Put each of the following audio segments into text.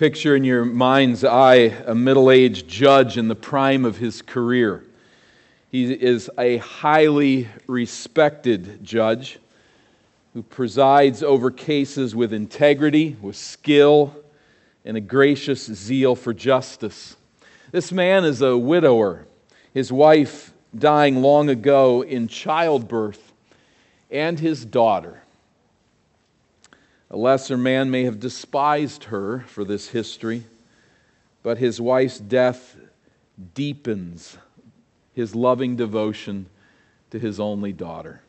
Picture in your mind's eye a middle aged judge in the prime of his career. He is a highly respected judge who presides over cases with integrity, with skill, and a gracious zeal for justice. This man is a widower, his wife dying long ago in childbirth, and his daughter. A lesser man may have despised her for this history, but his wife's death deepens his loving devotion to his only daughter.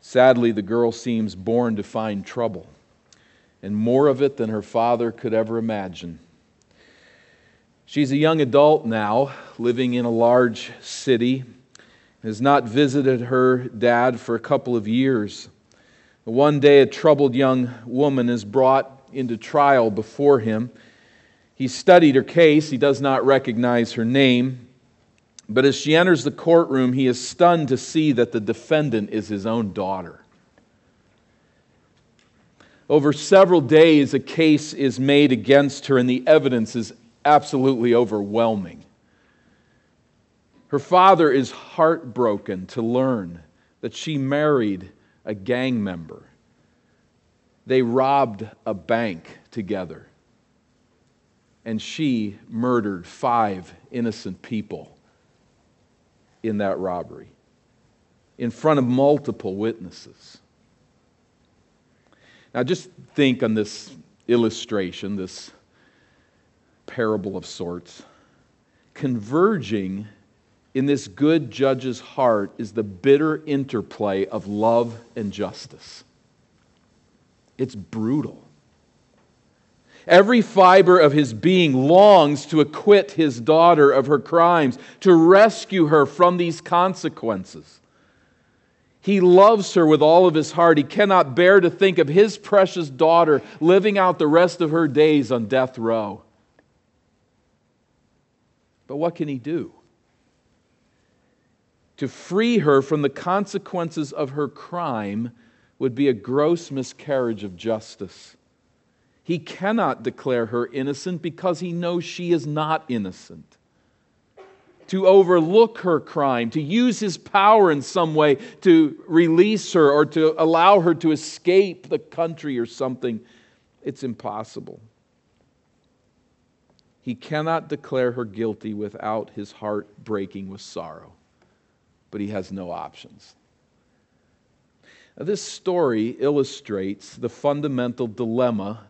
Sadly, the girl seems born to find trouble, and more of it than her father could ever imagine. She's a young adult now, living in a large city, has not visited her dad for a couple of years. One day, a troubled young woman is brought into trial before him. He studied her case, he does not recognize her name. But as she enters the courtroom, he is stunned to see that the defendant is his own daughter. Over several days, a case is made against her, and the evidence is absolutely overwhelming. Her father is heartbroken to learn that she married a gang member. They robbed a bank together. And she murdered five innocent people in that robbery in front of multiple witnesses. Now, just think on this illustration, this parable of sorts. Converging in this good judge's heart is the bitter interplay of love and justice. It's brutal. Every fiber of his being longs to acquit his daughter of her crimes, to rescue her from these consequences. He loves her with all of his heart. He cannot bear to think of his precious daughter living out the rest of her days on death row. But what can he do? To free her from the consequences of her crime would be a gross miscarriage of justice. He cannot declare her innocent because he knows she is not innocent. To overlook her crime, to use his power in some way to release her or to allow her to escape the country or something, it's impossible. He cannot declare her guilty without his heart breaking with sorrow but he has no options. Now, this story illustrates the fundamental dilemma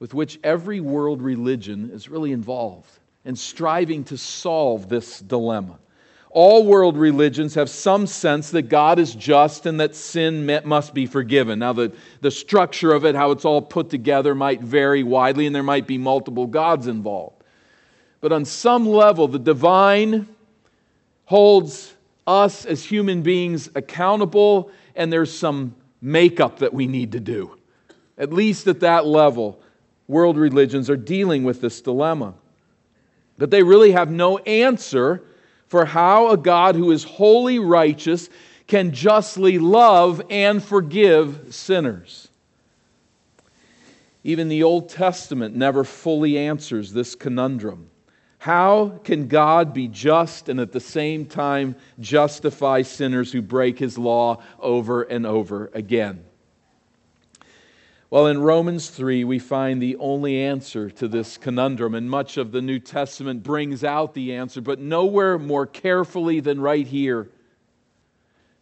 with which every world religion is really involved and striving to solve this dilemma. All world religions have some sense that God is just and that sin must be forgiven. Now, the, the structure of it, how it's all put together, might vary widely, and there might be multiple gods involved. But on some level, the divine holds us as human beings accountable, and there's some makeup that we need to do. At least at that level, world religions are dealing with this dilemma. But they really have no answer for how a God who is wholly righteous can justly love and forgive sinners. Even the Old Testament never fully answers this conundrum. How can God be just and at the same time justify sinners who break his law over and over again? Well, in Romans 3, we find the only answer to this conundrum, and much of the New Testament brings out the answer, but nowhere more carefully than right here.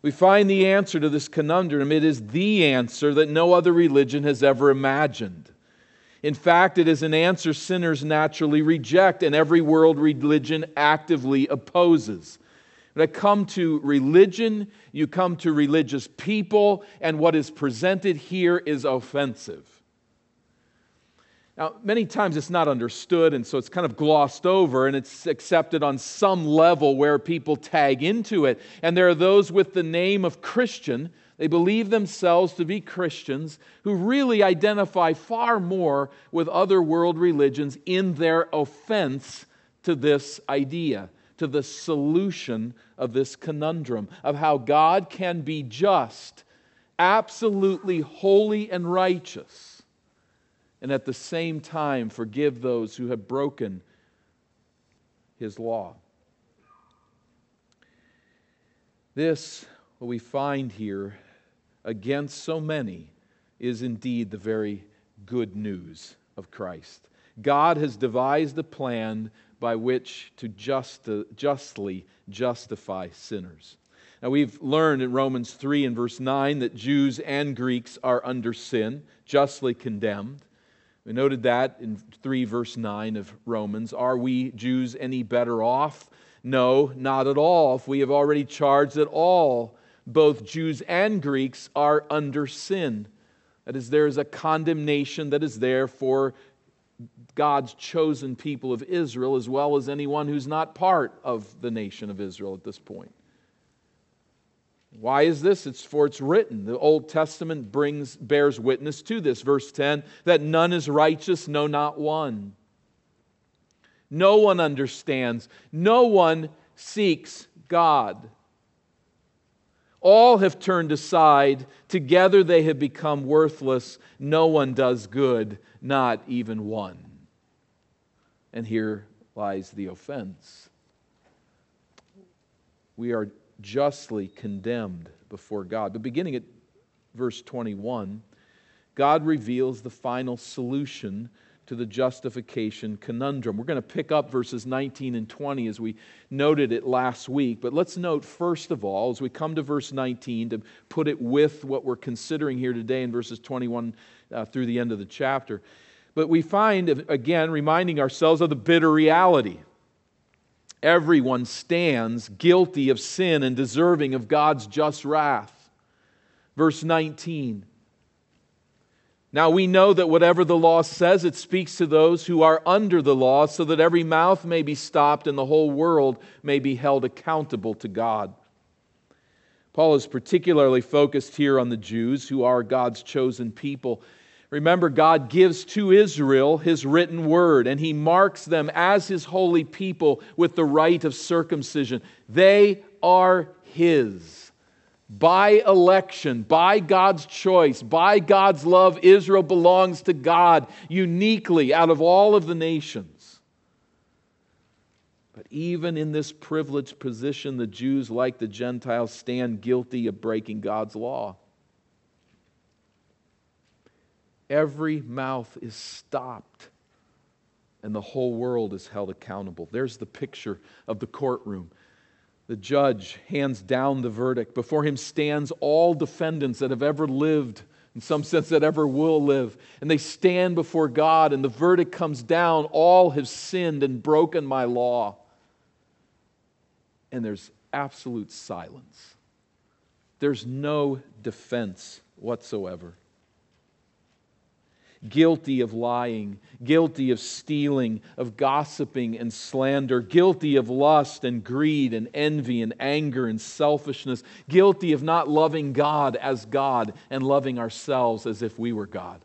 We find the answer to this conundrum. It is the answer that no other religion has ever imagined. In fact, it is an answer sinners naturally reject and every world religion actively opposes. When I come to religion, you come to religious people, and what is presented here is offensive. Now, many times it's not understood, and so it's kind of glossed over, and it's accepted on some level where people tag into it. And there are those with the name of Christian they believe themselves to be Christians who really identify far more with other world religions in their offense to this idea, to the solution of this conundrum of how God can be just, absolutely holy and righteous, and at the same time forgive those who have broken his law. This, what we find here against so many, is indeed the very good news of Christ. God has devised a plan by which to just, justly justify sinners. Now, we've learned in Romans 3 and verse 9 that Jews and Greeks are under sin, justly condemned. We noted that in 3 verse 9 of Romans. Are we Jews any better off? No, not at all. If we have already charged that all, both Jews and Greeks, are under sin. That is, there is a condemnation that is there for God's chosen people of Israel, as well as anyone who's not part of the nation of Israel at this point. Why is this? It's for it's written. The Old Testament brings bears witness to this. Verse 10 that none is righteous, no, not one. No one understands. No one seeks God. All have turned aside. Together they have become worthless. No one does good, not even one. And here lies the offense. We are justly condemned before God. But beginning at verse 21, God reveals the final solution to the justification conundrum. We're going to pick up verses 19 and 20 as we noted it last week. But let's note, first of all, as we come to verse 19, to put it with what we're considering here today in verses 21 uh, through the end of the chapter. But we find, again, reminding ourselves of the bitter reality. Everyone stands guilty of sin and deserving of God's just wrath. Verse 19 now we know that whatever the law says, it speaks to those who are under the law, so that every mouth may be stopped and the whole world may be held accountable to God. Paul is particularly focused here on the Jews, who are God's chosen people. Remember, God gives to Israel his written word, and he marks them as his holy people with the rite of circumcision. They are his by election, by God's choice, by God's love, Israel belongs to God uniquely out of all of the nations. But even in this privileged position, the Jews, like the Gentiles, stand guilty of breaking God's law. Every mouth is stopped, and the whole world is held accountable. There's the picture of the courtroom. The judge hands down the verdict. Before him stands all defendants that have ever lived, in some sense, that ever will live. And they stand before God, and the verdict comes down all have sinned and broken my law. And there's absolute silence. There's no defense whatsoever guilty of lying, guilty of stealing, of gossiping and slander, guilty of lust and greed and envy and anger and selfishness, guilty of not loving God as God and loving ourselves as if we were God.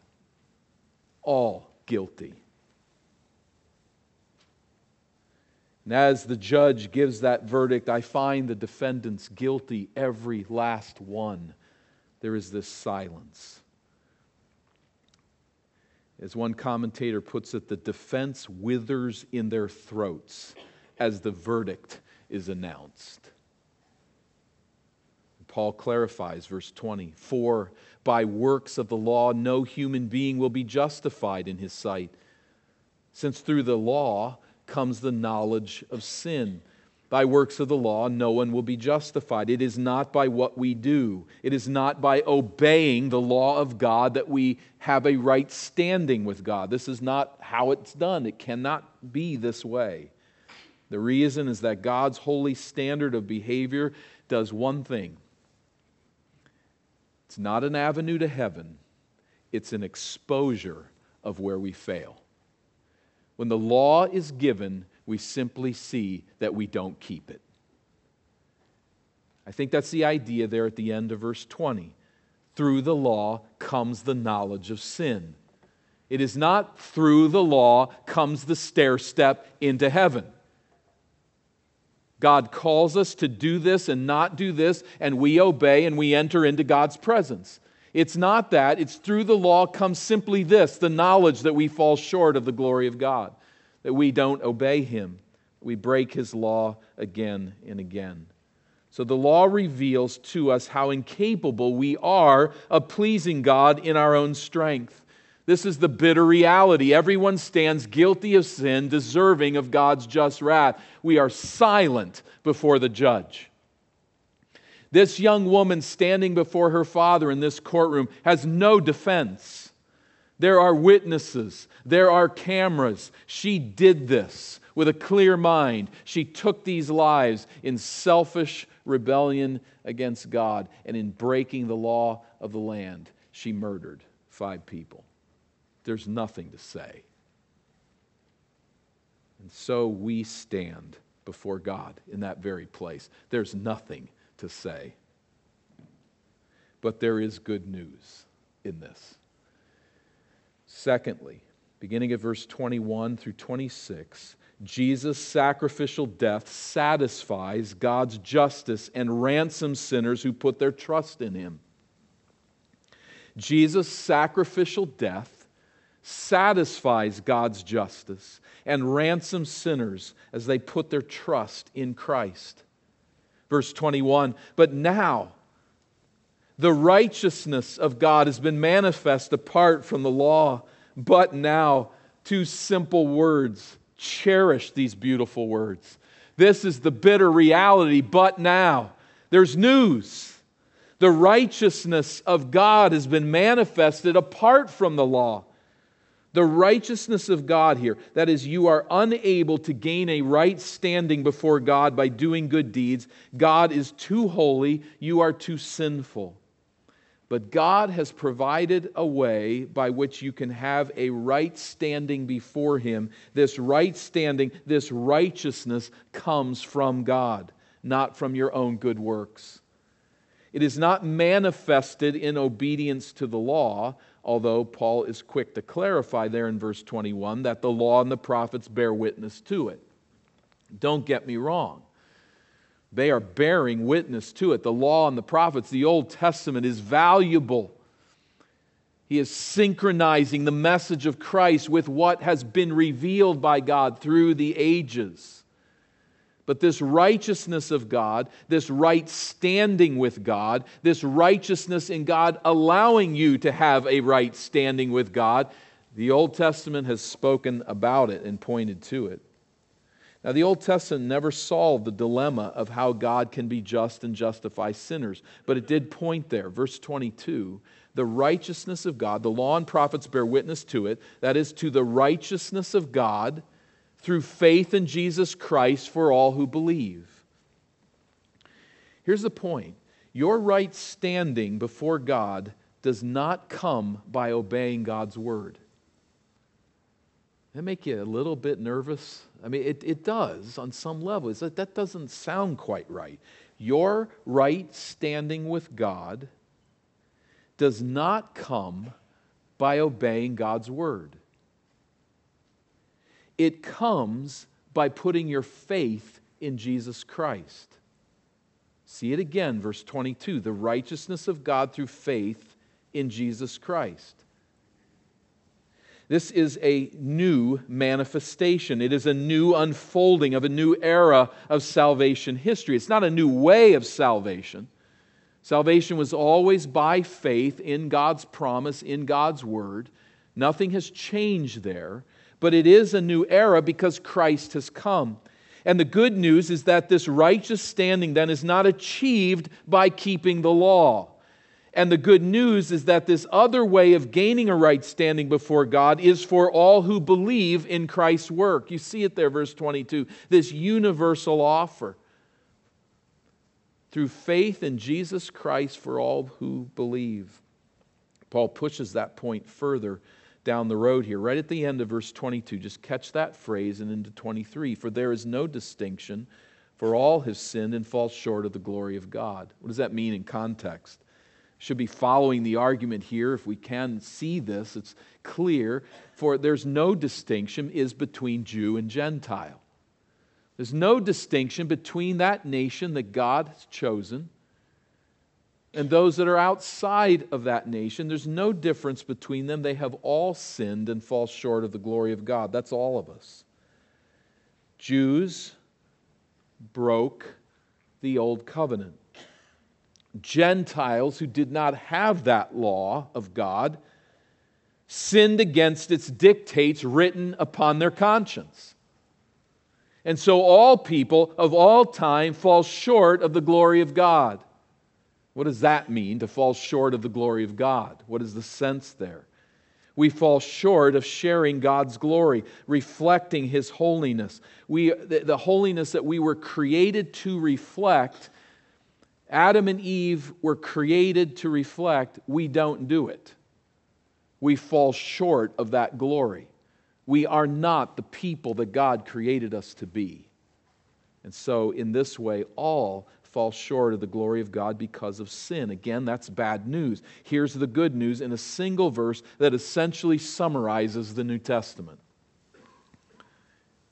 All guilty. And as the judge gives that verdict, I find the defendants guilty, every last one. There is this silence. As one commentator puts it, the defense withers in their throats as the verdict is announced. Paul clarifies, verse 20 For by works of the law, no human being will be justified in his sight, since through the law comes the knowledge of sin. By works of the law, no one will be justified. It is not by what we do, it is not by obeying the law of God that we have a right standing with God. This is not how it's done. It cannot be this way. The reason is that God's holy standard of behavior does one thing it's not an avenue to heaven, it's an exposure of where we fail. When the law is given, we simply see that we don't keep it. I think that's the idea there at the end of verse 20. Through the law comes the knowledge of sin. It is not through the law comes the stair step into heaven. God calls us to do this and not do this, and we obey and we enter into God's presence. It's not that. It's through the law comes simply this the knowledge that we fall short of the glory of God, that we don't obey Him, we break His law again and again. So the law reveals to us how incapable we are of pleasing God in our own strength. This is the bitter reality. Everyone stands guilty of sin, deserving of God's just wrath. We are silent before the judge. This young woman standing before her father in this courtroom has no defense. There are witnesses, there are cameras. She did this with a clear mind. She took these lives in selfish rebellion against God, and in breaking the law of the land, she murdered five people. There's nothing to say. And so we stand before God in that very place. There's nothing to say. But there is good news in this. Secondly, beginning at verse 21 through 26, Jesus' sacrificial death satisfies God's justice and ransoms sinners who put their trust in him. Jesus' sacrificial death satisfies God's justice and ransoms sinners as they put their trust in Christ. Verse 21 But now, the righteousness of God has been manifest apart from the law. But now, two simple words cherish these beautiful words. This is the bitter reality, but now there's news. The righteousness of God has been manifested apart from the law. The righteousness of God here, that is, you are unable to gain a right standing before God by doing good deeds. God is too holy, you are too sinful. But God has provided a way by which you can have a right standing before Him. This right standing, this righteousness comes from God, not from your own good works. It is not manifested in obedience to the law, although Paul is quick to clarify there in verse 21 that the law and the prophets bear witness to it. Don't get me wrong. They are bearing witness to it. The law and the prophets, the Old Testament is valuable. He is synchronizing the message of Christ with what has been revealed by God through the ages. But this righteousness of God, this right standing with God, this righteousness in God allowing you to have a right standing with God, the Old Testament has spoken about it and pointed to it. Now, the Old Testament never solved the dilemma of how God can be just and justify sinners, but it did point there. Verse 22 the righteousness of God, the law and prophets bear witness to it, that is, to the righteousness of God through faith in Jesus Christ for all who believe. Here's the point your right standing before God does not come by obeying God's word. That make you a little bit nervous? I mean, it, it does on some level. That, that doesn't sound quite right. Your right standing with God does not come by obeying God's word, it comes by putting your faith in Jesus Christ. See it again, verse 22 the righteousness of God through faith in Jesus Christ. This is a new manifestation. It is a new unfolding of a new era of salvation history. It's not a new way of salvation. Salvation was always by faith in God's promise, in God's word. Nothing has changed there, but it is a new era because Christ has come. And the good news is that this righteous standing then is not achieved by keeping the law. And the good news is that this other way of gaining a right standing before God is for all who believe in Christ's work. You see it there, verse 22. This universal offer through faith in Jesus Christ for all who believe. Paul pushes that point further down the road here, right at the end of verse 22. Just catch that phrase and into 23. For there is no distinction, for all have sinned and fall short of the glory of God. What does that mean in context? Should be following the argument here if we can see this it's clear for there's no distinction is between jew and gentile there's no distinction between that nation that god has chosen and those that are outside of that nation. There's no difference between them. They have all sinned and fall short of the glory of God. That's all of us. Jews broke the old covenant. Gentiles who did not have that law of God sinned against its dictates written upon their conscience. And so all people of all time fall short of the glory of God. What does that mean, to fall short of the glory of God? What is the sense there? We fall short of sharing God's glory, reflecting His holiness. We, the, the holiness that we were created to reflect, Adam and Eve were created to reflect, we don't do it. We fall short of that glory. We are not the people that God created us to be. And so, in this way, all fall short of the glory of God because of sin. Again, that's bad news. Here's the good news in a single verse that essentially summarizes the New Testament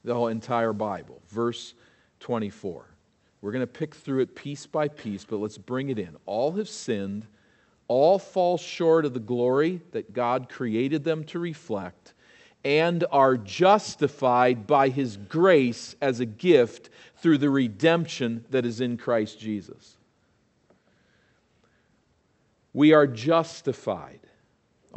the whole entire Bible. Verse 24. We're going to pick through it piece by piece, but let's bring it in. All have sinned, all fall short of the glory that God created them to reflect, and are justified by His grace as a gift through the redemption that is in Christ Jesus. We are justified.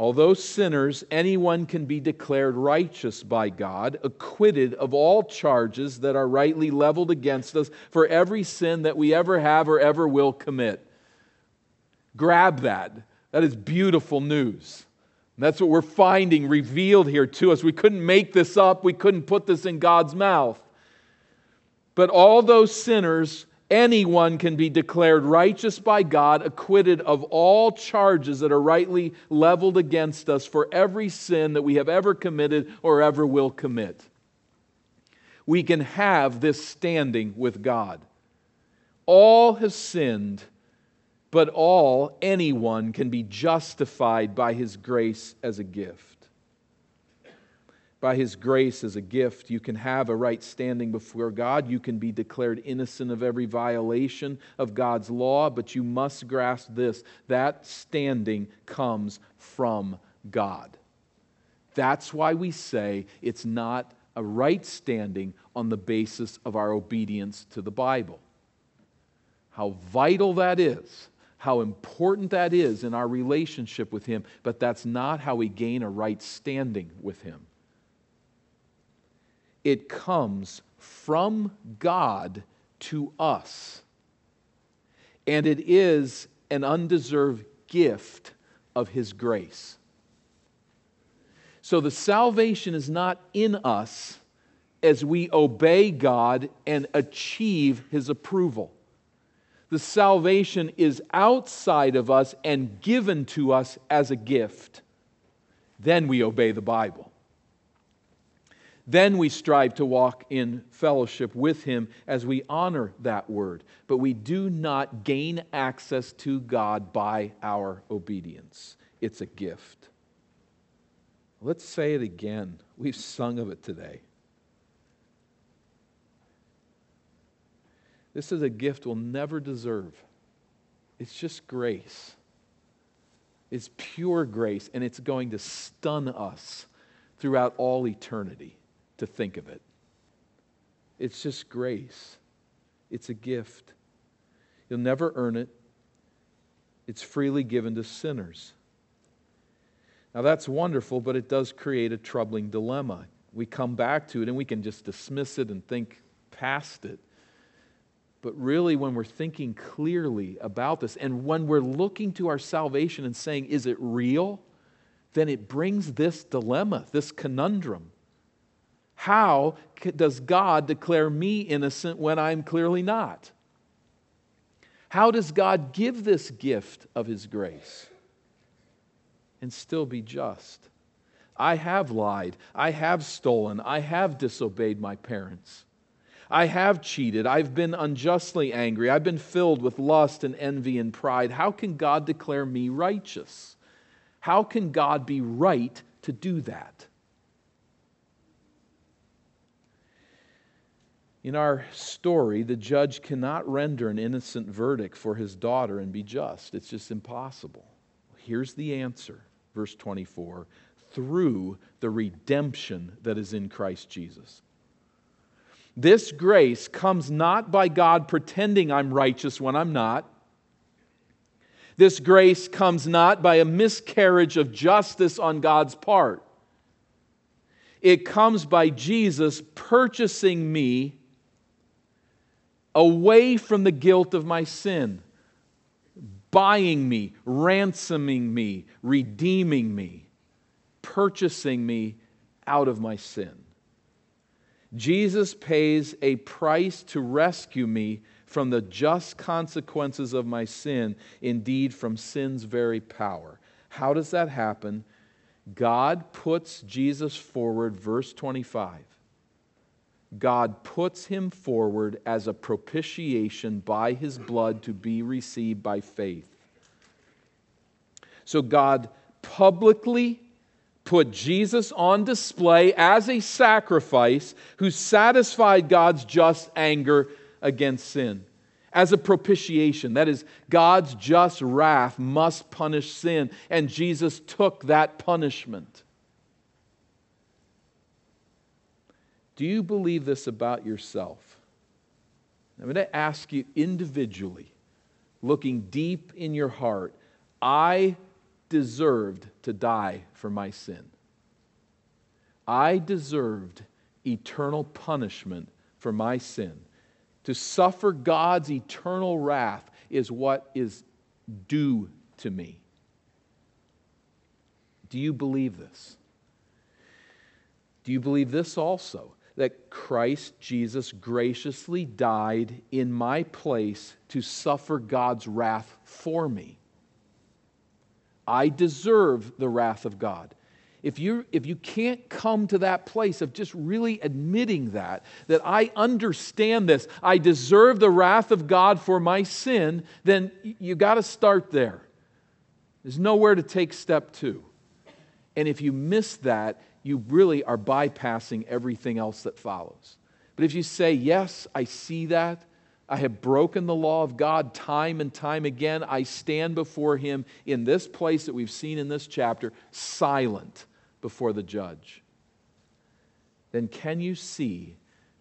Although sinners, anyone can be declared righteous by God, acquitted of all charges that are rightly leveled against us for every sin that we ever have or ever will commit. Grab that. That is beautiful news. And that's what we're finding revealed here to us. We couldn't make this up, we couldn't put this in God's mouth. But all those sinners, anyone can be declared righteous by God, acquitted of all charges that are rightly leveled against us for every sin that we have ever committed or ever will commit. We can have this standing with God. All have sinned, but all, anyone, can be justified by His grace as a gift by His grace as a gift, you can have a right standing before God. You can be declared innocent of every violation of God's law, but you must grasp this that standing comes from God. That's why we say it's not a right standing on the basis of our obedience to the Bible. How vital that is, how important that is in our relationship with Him, but that's not how we gain a right standing with Him it comes from God to us. And it is an undeserved gift of His grace. So the salvation is not in us as we obey God and achieve His approval. The salvation is outside of us and given to us as a gift. Then we obey the Bible. Then we strive to walk in fellowship with Him as we honor that word. But we do not gain access to God by our obedience, it's a gift. Let's say it again. We've sung of it today. This is a gift we'll never deserve. It's just grace. It's pure grace, and it's going to stun us throughout all eternity to think of it. It's just grace, it's a gift. You'll never earn it, it's freely given to sinners. Now, that's wonderful, but it does create a troubling dilemma. We come back to it and we can just dismiss it and think past it. But really, when we're thinking clearly about this and when we're looking to our salvation and saying, is it real? Then it brings this dilemma, this conundrum. How does God declare me innocent when I'm clearly not? How does God give this gift of His grace and still be just? I have lied. I have stolen. I have disobeyed my parents. I have cheated. I've been unjustly angry. I've been filled with lust and envy and pride. How can God declare me righteous? How can God be right to do that? In our story, the judge cannot render an innocent verdict for his daughter and be just. It's just impossible. Here's the answer, verse 24 through the redemption that is in Christ Jesus. This grace comes not by God pretending I'm righteous when I'm not. This grace comes not by a miscarriage of justice on God's part. It comes by Jesus purchasing me away from the guilt of my sin, buying me, ransoming me, redeeming me, purchasing me out of my sin. Jesus pays a price to rescue me from the just consequences of my sin, indeed, from sin's very power. How does that happen? God puts Jesus forward, verse 25. God puts him forward as a propitiation by his blood to be received by faith. So God publicly put Jesus on display as a sacrifice who satisfied God's just anger against sin. As a propitiation, that is, God's just wrath must punish sin, and Jesus took that punishment. Do you believe this about yourself? I'm going to ask you individually, looking deep in your heart, I deserved to die for my sin. I deserved eternal punishment for my sin. To suffer God's eternal wrath is what is due to me. Do you believe this? Do you believe this also? That Christ Jesus graciously died in my place to suffer God's wrath for me. I deserve the wrath of God. If you, if you can't come to that place of just really admitting that, that I understand this, I deserve the wrath of God for my sin, then you got to start there. There's nowhere to take step two. And if you miss that, you really are bypassing everything else that follows. But if you say, Yes, I see that, I have broken the law of God time and time again. I stand before Him in this place that we've seen in this chapter, silent before the judge. Then can you see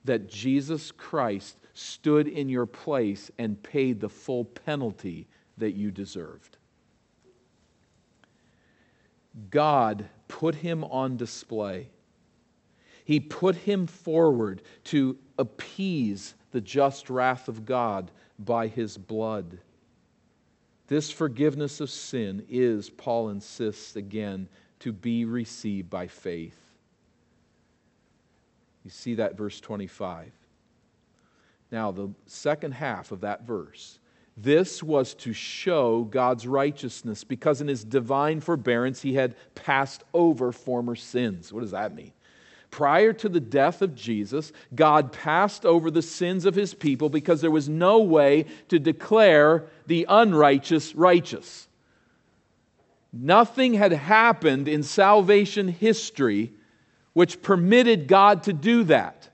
that Jesus Christ stood in your place and paid the full penalty that you deserved? God put him on display. He put him forward to appease the just wrath of God by his blood. This forgiveness of sin is, Paul insists again, to be received by faith. You see that verse 25. Now, the second half of that verse. This was to show God's righteousness because in his divine forbearance he had passed over former sins. What does that mean? Prior to the death of Jesus, God passed over the sins of his people because there was no way to declare the unrighteous righteous. Nothing had happened in salvation history which permitted God to do that,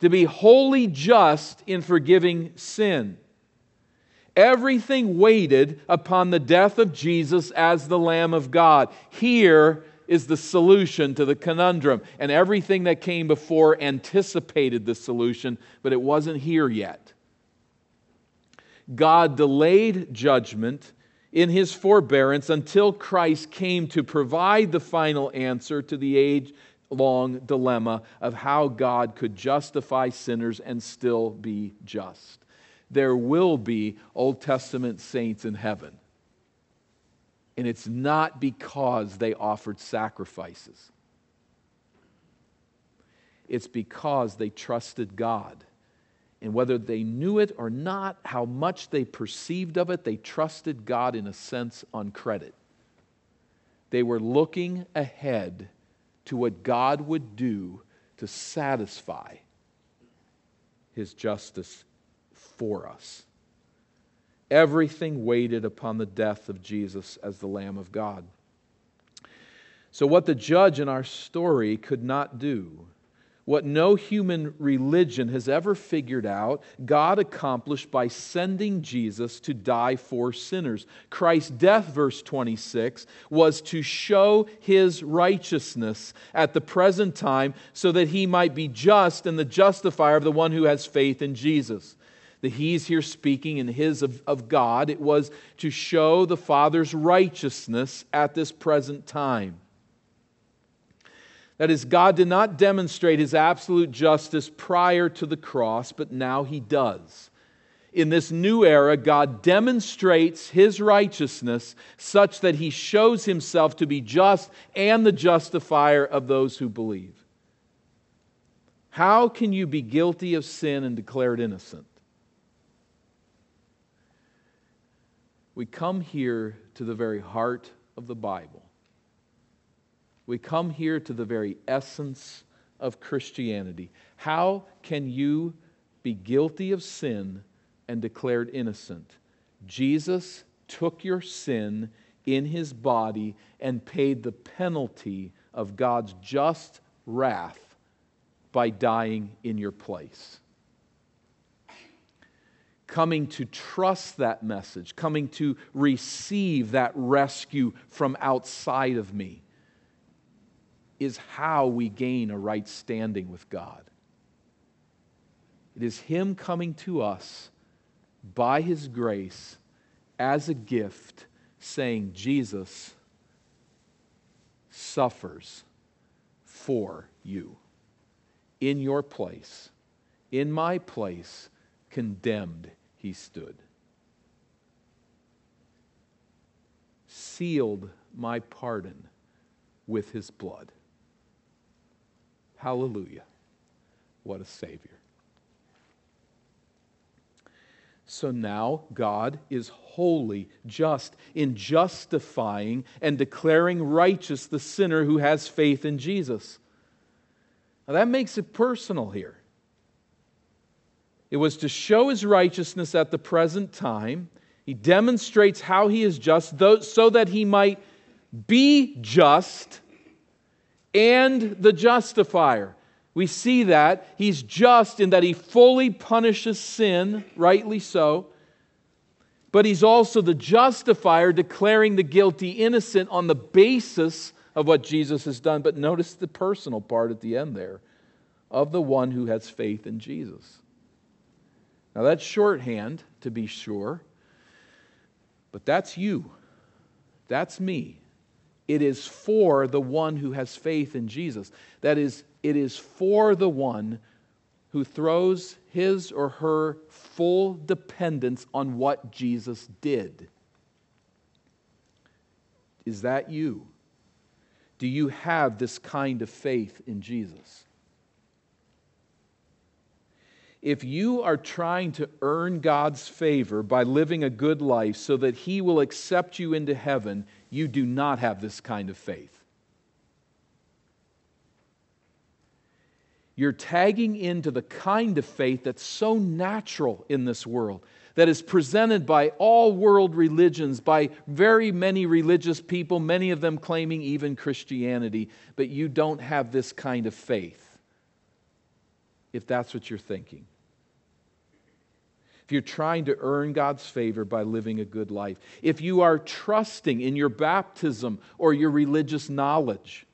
to be wholly just in forgiving sin. Everything waited upon the death of Jesus as the Lamb of God. Here, is the solution to the conundrum. And everything that came before anticipated the solution, but it wasn't here yet. God delayed judgment in his forbearance until Christ came to provide the final answer to the age long dilemma of how God could justify sinners and still be just. There will be Old Testament saints in heaven and it's not because they offered sacrifices. It's because they trusted God. And whether they knew it or not, how much they perceived of it, they trusted God in a sense on credit. They were looking ahead to what God would do to satisfy his justice for us. Everything waited upon the death of Jesus as the Lamb of God. So, what the judge in our story could not do what no human religion has ever figured out, God accomplished by sending Jesus to die for sinners. Christ's death, verse 26, was to show his righteousness at the present time so that he might be just and the justifier of the one who has faith in Jesus. The he's here speaking in his of, of God, it was to show the Father's righteousness at this present time. That is, God did not demonstrate his absolute justice prior to the cross, but now he does. In this new era, God demonstrates his righteousness such that he shows himself to be just and the justifier of those who believe. How can you be guilty of sin and declared innocent? We come here to the very heart of the Bible we come here to the very essence of Christianity. How can you be guilty of sin and declared innocent? Jesus took your sin in his body and paid the penalty of God's just wrath by dying in your place. Coming to trust that message, coming to receive that rescue from outside of me is how we gain a right standing with God. It is Him coming to us by His grace as a gift, saying, Jesus suffers for you in your place, in my place, condemned he stood. Sealed my pardon with his blood. Hallelujah. What a Savior. So now God is holy, just, in justifying and declaring righteous the sinner who has faith in Jesus. Now that makes it personal here. It was to show his righteousness at the present time. He demonstrates how he is just so that he might be just and the justifier. We see that he's just in that he fully punishes sin, rightly so, but he's also the justifier, declaring the guilty innocent on the basis of what Jesus has done. But notice the personal part at the end there of the one who has faith in Jesus. Now, that's shorthand, to be sure, but that's you. That's me. It is for the one who has faith in Jesus. That is, it is for the one who throws his or her full dependence on what Jesus did. Is that you? Do you have this kind of faith in Jesus? If you are trying to earn God's favor by living a good life so that He will accept you into heaven, you do not have this kind of faith. You're tagging into the kind of faith that's so natural in this world, that is presented by all world religions, by very many religious people, many of them claiming even Christianity, but you don't have this kind of faith, if that's what you're thinking if you're trying to earn God's favor by living a good life, if you are trusting in your baptism or your religious knowledge,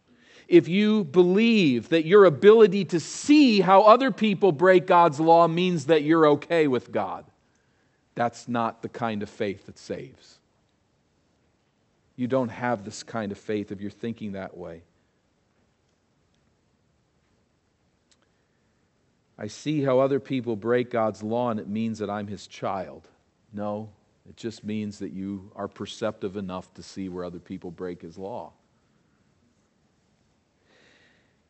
if you believe that your ability to see how other people break God's law means that you're okay with God, that's not the kind of faith that saves. You don't have this kind of faith if you're thinking that way. I see how other people break God's law and it means that I'm his child. No, it just means that you are perceptive enough to see where other people break his law.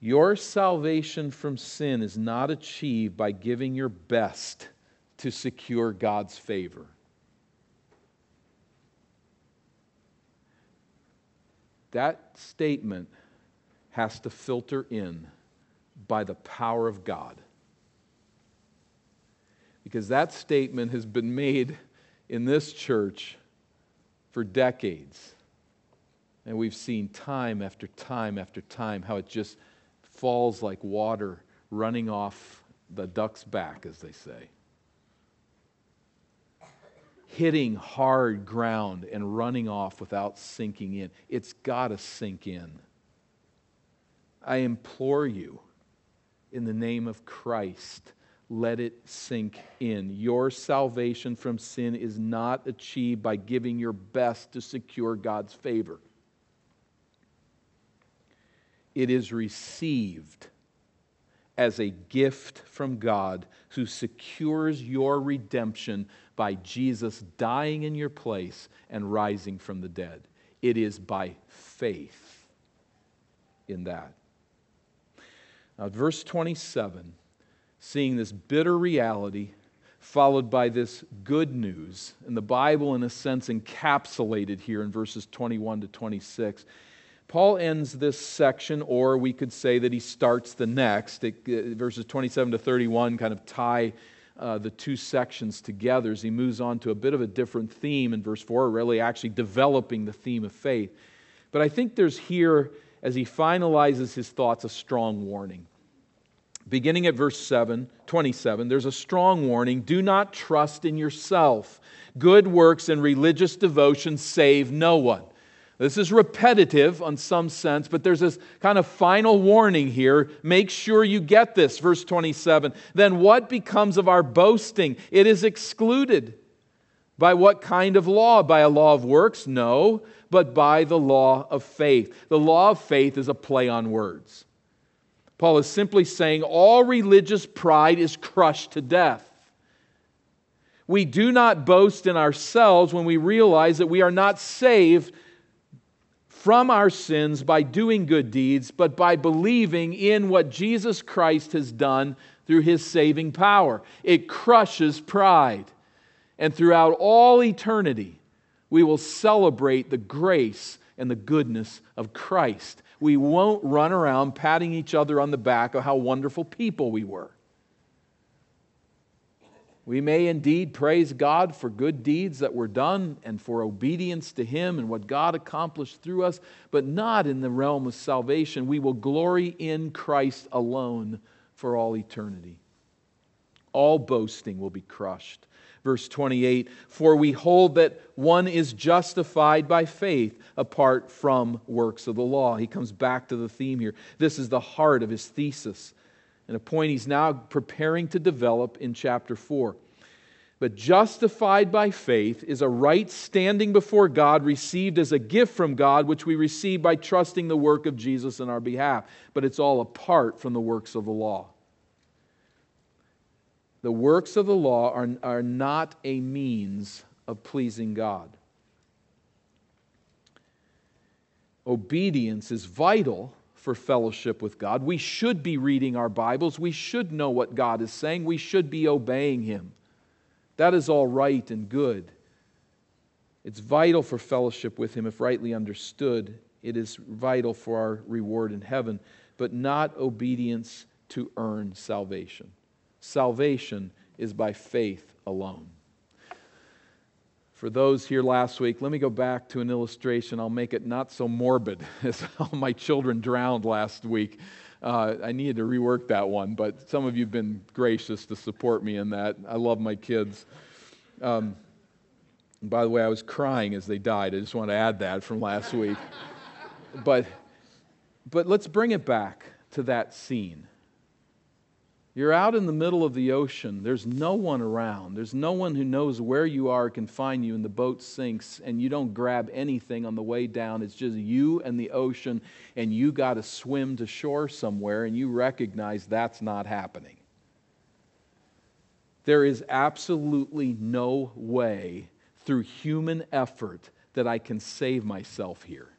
Your salvation from sin is not achieved by giving your best to secure God's favor. That statement has to filter in by the power of God because that statement has been made in this church for decades. And we've seen time after time after time how it just falls like water running off the duck's back, as they say. Hitting hard ground and running off without sinking in. It's got to sink in. I implore you, in the name of Christ, let it sink in. Your salvation from sin is not achieved by giving your best to secure God's favor, it is received as a gift from God who secures your redemption by Jesus dying in your place and rising from the dead. It is by faith in that. Now, verse 27 seeing this bitter reality followed by this good news. And the Bible, in a sense, encapsulated here in verses 21 to 26. Paul ends this section, or we could say that he starts the next. It, uh, verses 27 to 31 kind of tie uh, the two sections together as he moves on to a bit of a different theme in verse 4, really actually developing the theme of faith. But I think there's here, as he finalizes his thoughts, a strong warning beginning at verse 7, 27, there's a strong warning do not trust in yourself. Good works and religious devotion save no one. This is repetitive on some sense, but there's this kind of final warning here. Make sure you get this. Verse 27 Then what becomes of our boasting? It is excluded. By what kind of law? By a law of works? No, but by the law of faith. The law of faith is a play on words. Paul is simply saying all religious pride is crushed to death. We do not boast in ourselves when we realize that we are not saved from our sins by doing good deeds, but by believing in what Jesus Christ has done through his saving power. It crushes pride. And throughout all eternity, we will celebrate the grace and the goodness of Christ we won't run around patting each other on the back of how wonderful people we were. We may indeed praise God for good deeds that were done and for obedience to Him and what God accomplished through us, but not in the realm of salvation. We will glory in Christ alone for all eternity. All boasting will be crushed. Verse 28 For we hold that one is justified by faith apart from works of the law. He comes back to the theme here. This is the heart of his thesis, and a point he's now preparing to develop in chapter 4. But justified by faith is a right standing before God received as a gift from God, which we receive by trusting the work of Jesus in our behalf. But it's all apart from the works of the law. The works of the law are, are not a means of pleasing God. Obedience is vital for fellowship with God. We should be reading our Bibles. We should know what God is saying. We should be obeying Him. That is all right and good. It's vital for fellowship with Him if rightly understood. It is vital for our reward in heaven, but not obedience to earn salvation. Salvation is by faith alone. For those here last week, let me go back to an illustration. I'll make it not so morbid as all my children drowned last week. Uh, I needed to rework that one, but some of you have been gracious to support me in that. I love my kids. Um, by the way, I was crying as they died. I just want to add that from last week. but, but let's bring it back to that scene. You're out in the middle of the ocean. There's no one around. There's no one who knows where you are, can find you, and the boat sinks, and you don't grab anything on the way down. It's just you and the ocean, and you got to swim to shore somewhere, and you recognize that's not happening. There is absolutely no way through human effort that I can save myself here.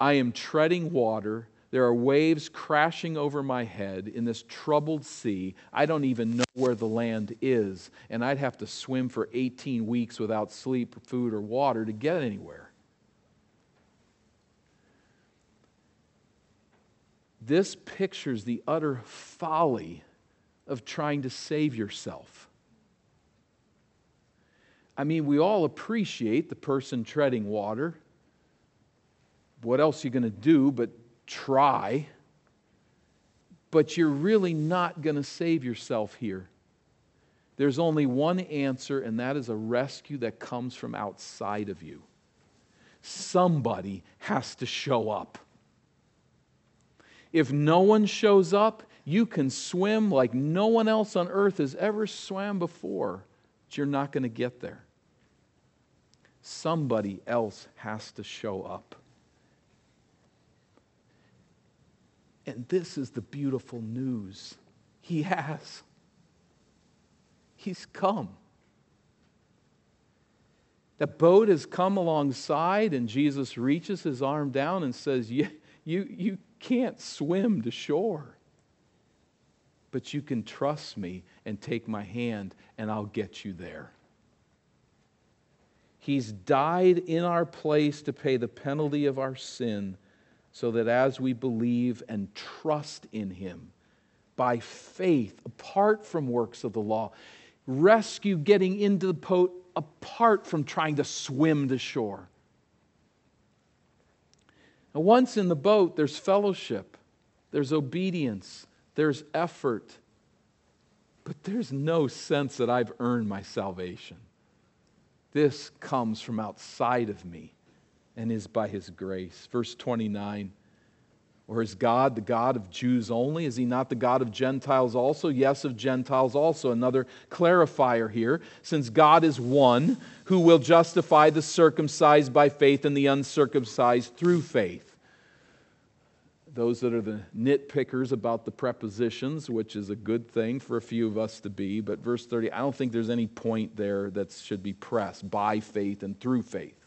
I am treading water there are waves crashing over my head in this troubled sea. I don't even know where the land is, and I'd have to swim for 18 weeks without sleep, food, or water to get anywhere. This pictures the utter folly of trying to save yourself. I mean, we all appreciate the person treading water. What else are you going to do but try. but you're really not going to save yourself here. There's only one answer, and that is a rescue that comes from outside of you. Somebody has to show up. If no one shows up, you can swim like no one else on earth has ever swam before, but you're not going to get there. Somebody else has to show up. And this is the beautiful news. He has. He's come. The boat has come alongside, and Jesus reaches his arm down and says, You, you, you can't swim to shore, but you can trust me and take my hand, and I'll get you there. He's died in our place to pay the penalty of our sin, so that as we believe and trust in him, by faith, apart from works of the law, rescue getting into the boat apart from trying to swim to shore. Now, once in the boat, there's fellowship, there's obedience, there's effort, but there's no sense that I've earned my salvation. This comes from outside of me and is by his grace. Verse 29 or is God the God of Jews only? Is he not the God of Gentiles also? Yes, of Gentiles also. Another clarifier here. Since God is one who will justify the circumcised by faith and the uncircumcised through faith. Those that are the nitpickers about the prepositions, which is a good thing for a few of us to be, but verse 30, I don't think there's any point there that should be pressed by faith and through faith.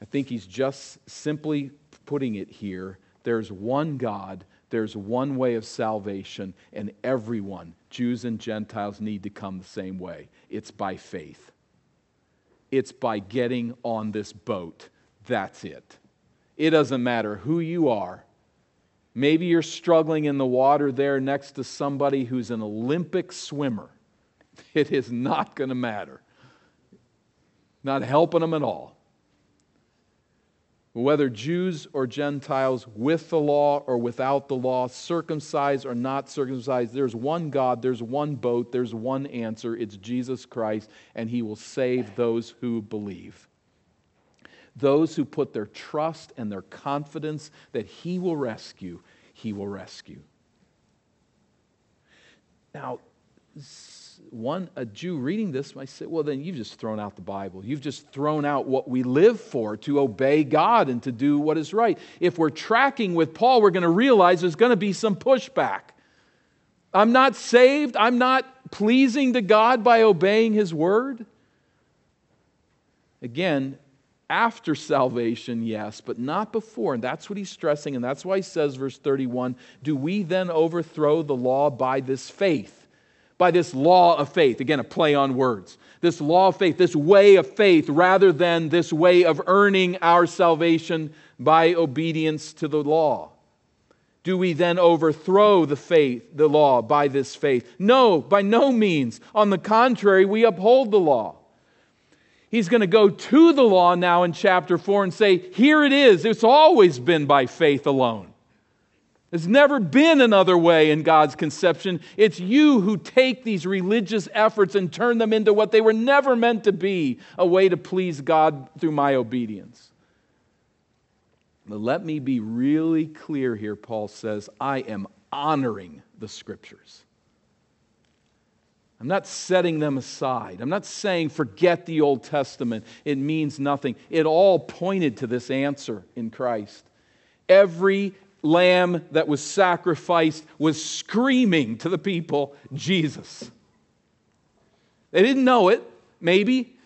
I think he's just simply putting it here. There's one God, there's one way of salvation, and everyone, Jews and Gentiles, need to come the same way. It's by faith, it's by getting on this boat. That's it. It doesn't matter who you are. Maybe you're struggling in the water there next to somebody who's an Olympic swimmer. It is not going to matter. Not helping them at all whether Jews or Gentiles, with the law or without the law, circumcised or not circumcised, there's one God, there's one boat, there's one answer. It's Jesus Christ, and He will save those who believe. Those who put their trust and their confidence that He will rescue, He will rescue. Now, one, a Jew reading this might say, well, then you've just thrown out the Bible. You've just thrown out what we live for to obey God and to do what is right. If we're tracking with Paul, we're going to realize there's going to be some pushback. I'm not saved. I'm not pleasing to God by obeying his word. Again, after salvation, yes, but not before. And that's what he's stressing. And that's why he says, verse 31 Do we then overthrow the law by this faith? By this law of faith. Again, a play on words. This law of faith, this way of faith, rather than this way of earning our salvation by obedience to the law. Do we then overthrow the faith, the law, by this faith? No, by no means. On the contrary, we uphold the law. He's going to go to the law now in chapter 4 and say, Here it is. It's always been by faith alone. There's never been another way in God's conception. It's you who take these religious efforts and turn them into what they were never meant to be a way to please God through my obedience. But let me be really clear here, Paul says I am honoring the scriptures. I'm not setting them aside. I'm not saying forget the Old Testament. It means nothing. It all pointed to this answer in Christ. Every lamb that was sacrificed was screaming to the people, Jesus. They didn't know it, maybe.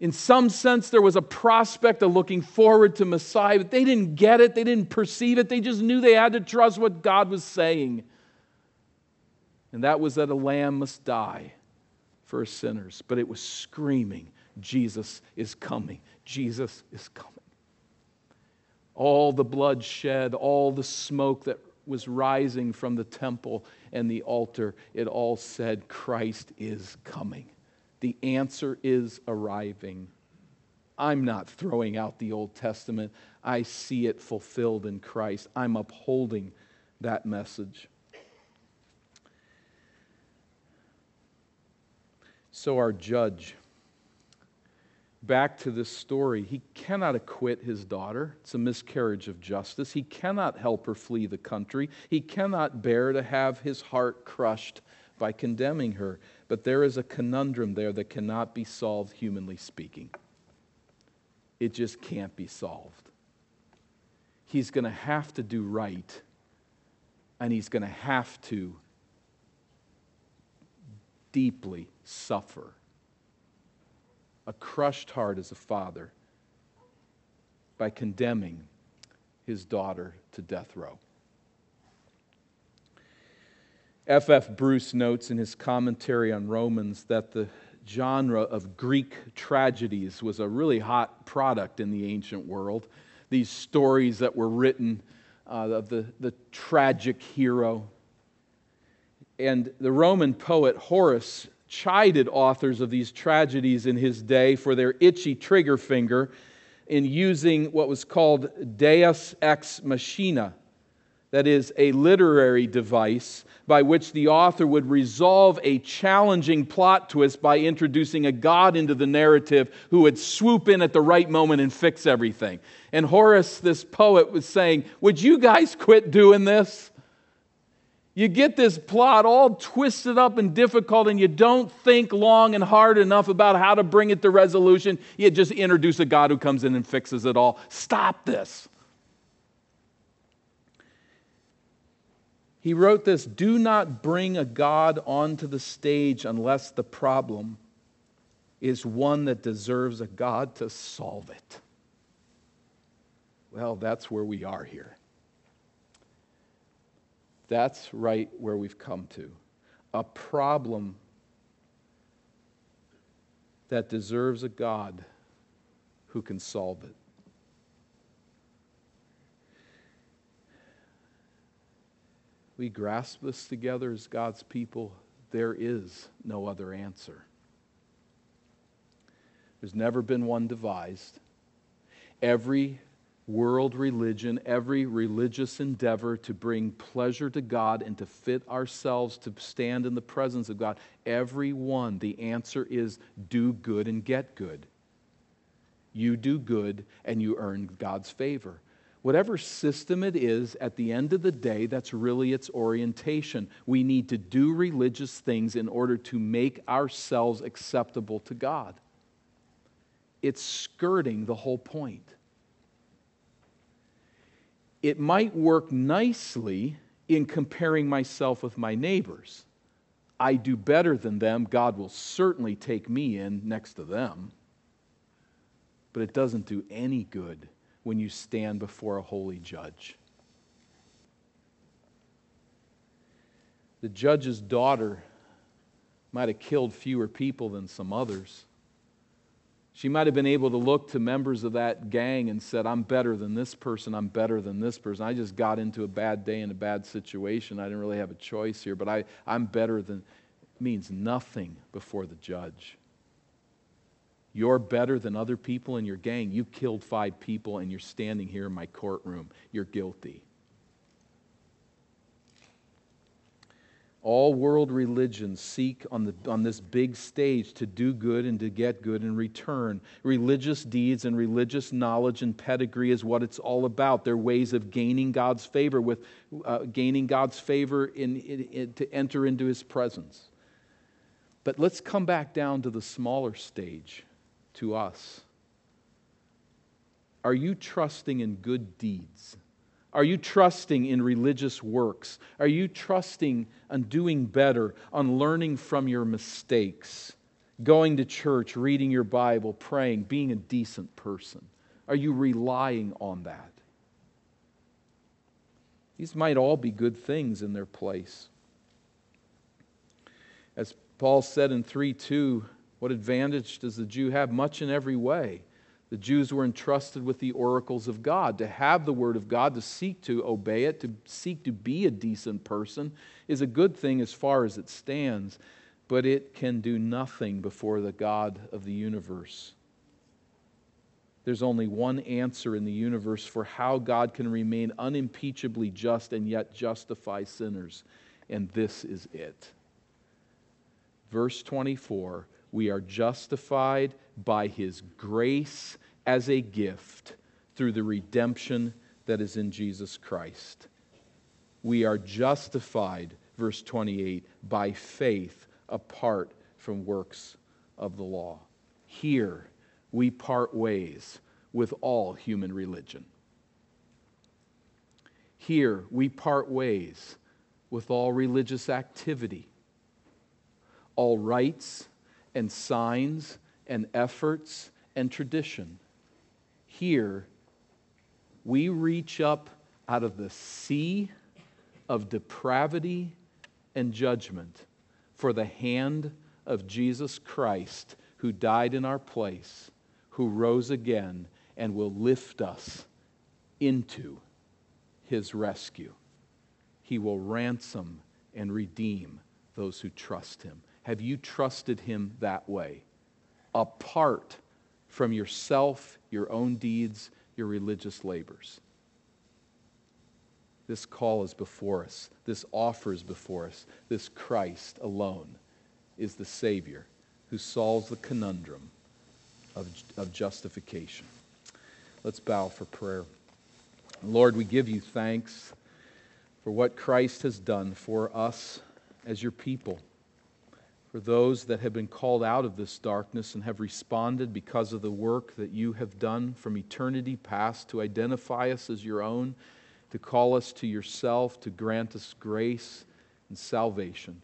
In some sense, there was a prospect of looking forward to Messiah, but they didn't get it. They didn't perceive it. They just knew they had to trust what God was saying. And that was that a lamb must die for sinners. But it was screaming, Jesus is coming. Jesus is coming all the blood shed, all the smoke that was rising from the temple and the altar, it all said, Christ is coming. The answer is arriving. I'm not throwing out the Old Testament. I see it fulfilled in Christ. I'm upholding that message. So, our judge, back to this story, he cannot acquit his daughter. It's a miscarriage of justice. He cannot help her flee the country. He cannot bear to have his heart crushed by condemning her. But there is a conundrum there that cannot be solved, humanly speaking. It just can't be solved. He's going to have to do right, and he's going to have to deeply suffer. A crushed heart as a father by condemning his daughter to death row. F. F. Bruce notes in his commentary on Romans that the genre of Greek tragedies was a really hot product in the ancient world. These stories that were written uh, of the, the tragic hero. And the Roman poet Horace chided authors of these tragedies in his day for their itchy trigger finger in using what was called deus ex machina that is, a literary device by which the author would resolve a challenging plot twist by introducing a God into the narrative who would swoop in at the right moment and fix everything. And Horace, this poet, was saying, Would you guys quit doing this? You get this plot all twisted up and difficult, and you don't think long and hard enough about how to bring it to resolution. You just introduce a God who comes in and fixes it all. Stop this. He wrote this Do not bring a God onto the stage unless the problem is one that deserves a God to solve it. Well, that's where we are here. That's right where we've come to. A problem that deserves a God who can solve it. we grasp this together as God's people, there is no other answer. There's never been one devised. Every world religion, every religious endeavor to bring pleasure to God and to fit ourselves to stand in the presence of God, every one, the answer is do good and get good. You do good and you earn God's favor. Whatever system it is, at the end of the day, that's really its orientation. We need to do religious things in order to make ourselves acceptable to God. It's skirting the whole point. It might work nicely in comparing myself with my neighbors. I do better than them, God will certainly take me in next to them. But it doesn't do any good when you stand before a holy judge. The judge's daughter might have killed fewer people than some others. She might have been able to look to members of that gang and said, I'm better than this person, I'm better than this person. I just got into a bad day in a bad situation. I didn't really have a choice here, but I, I'm better than means nothing before the judge. You're better than other people in your gang. You killed five people and you're standing here in my courtroom. You're guilty. All world religions seek on, the, on this big stage to do good and to get good in return. Religious deeds and religious knowledge and pedigree is what it's all about. They're ways of gaining God's favor, with uh, gaining God's favor in, in, in, to enter into His presence. But let's come back down to the smaller stage to us? Are you trusting in good deeds? Are you trusting in religious works? Are you trusting on doing better, on learning from your mistakes, going to church, reading your Bible, praying, being a decent person? Are you relying on that? These might all be good things in their place. As Paul said in 3 2, what advantage does the Jew have? Much in every way. The Jews were entrusted with the oracles of God. To have the Word of God, to seek to obey it, to seek to be a decent person, is a good thing as far as it stands, but it can do nothing before the God of the universe. There's only one answer in the universe for how God can remain unimpeachably just and yet justify sinners, and this is it. Verse 24 we are justified by his grace as a gift through the redemption that is in Jesus Christ. We are justified, verse 28, by faith apart from works of the law. Here, we part ways with all human religion. Here, we part ways with all religious activity, all rites and signs and efforts and tradition. Here, we reach up out of the sea of depravity and judgment for the hand of Jesus Christ, who died in our place, who rose again, and will lift us into his rescue. He will ransom and redeem those who trust him. Have you trusted him that way? Apart from yourself, your own deeds, your religious labors. This call is before us. This offer is before us. This Christ alone is the Savior who solves the conundrum of, of justification. Let's bow for prayer. Lord, we give you thanks for what Christ has done for us as your people for those that have been called out of this darkness and have responded because of the work that you have done from eternity past to identify us as your own, to call us to yourself, to grant us grace and salvation.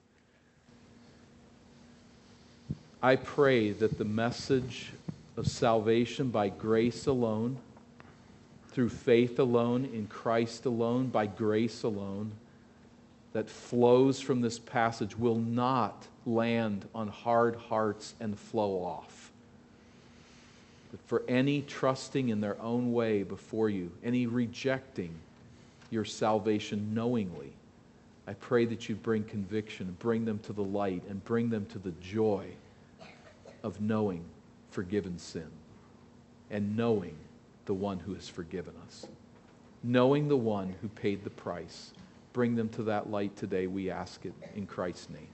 I pray that the message of salvation by grace alone, through faith alone, in Christ alone, by grace alone, that flows from this passage will not land on hard hearts and flow off. But for any trusting in their own way before you, any rejecting your salvation knowingly, I pray that you bring conviction, bring them to the light, and bring them to the joy of knowing forgiven sin and knowing the one who has forgiven us, knowing the one who paid the price. Bring them to that light today, we ask it in Christ's name.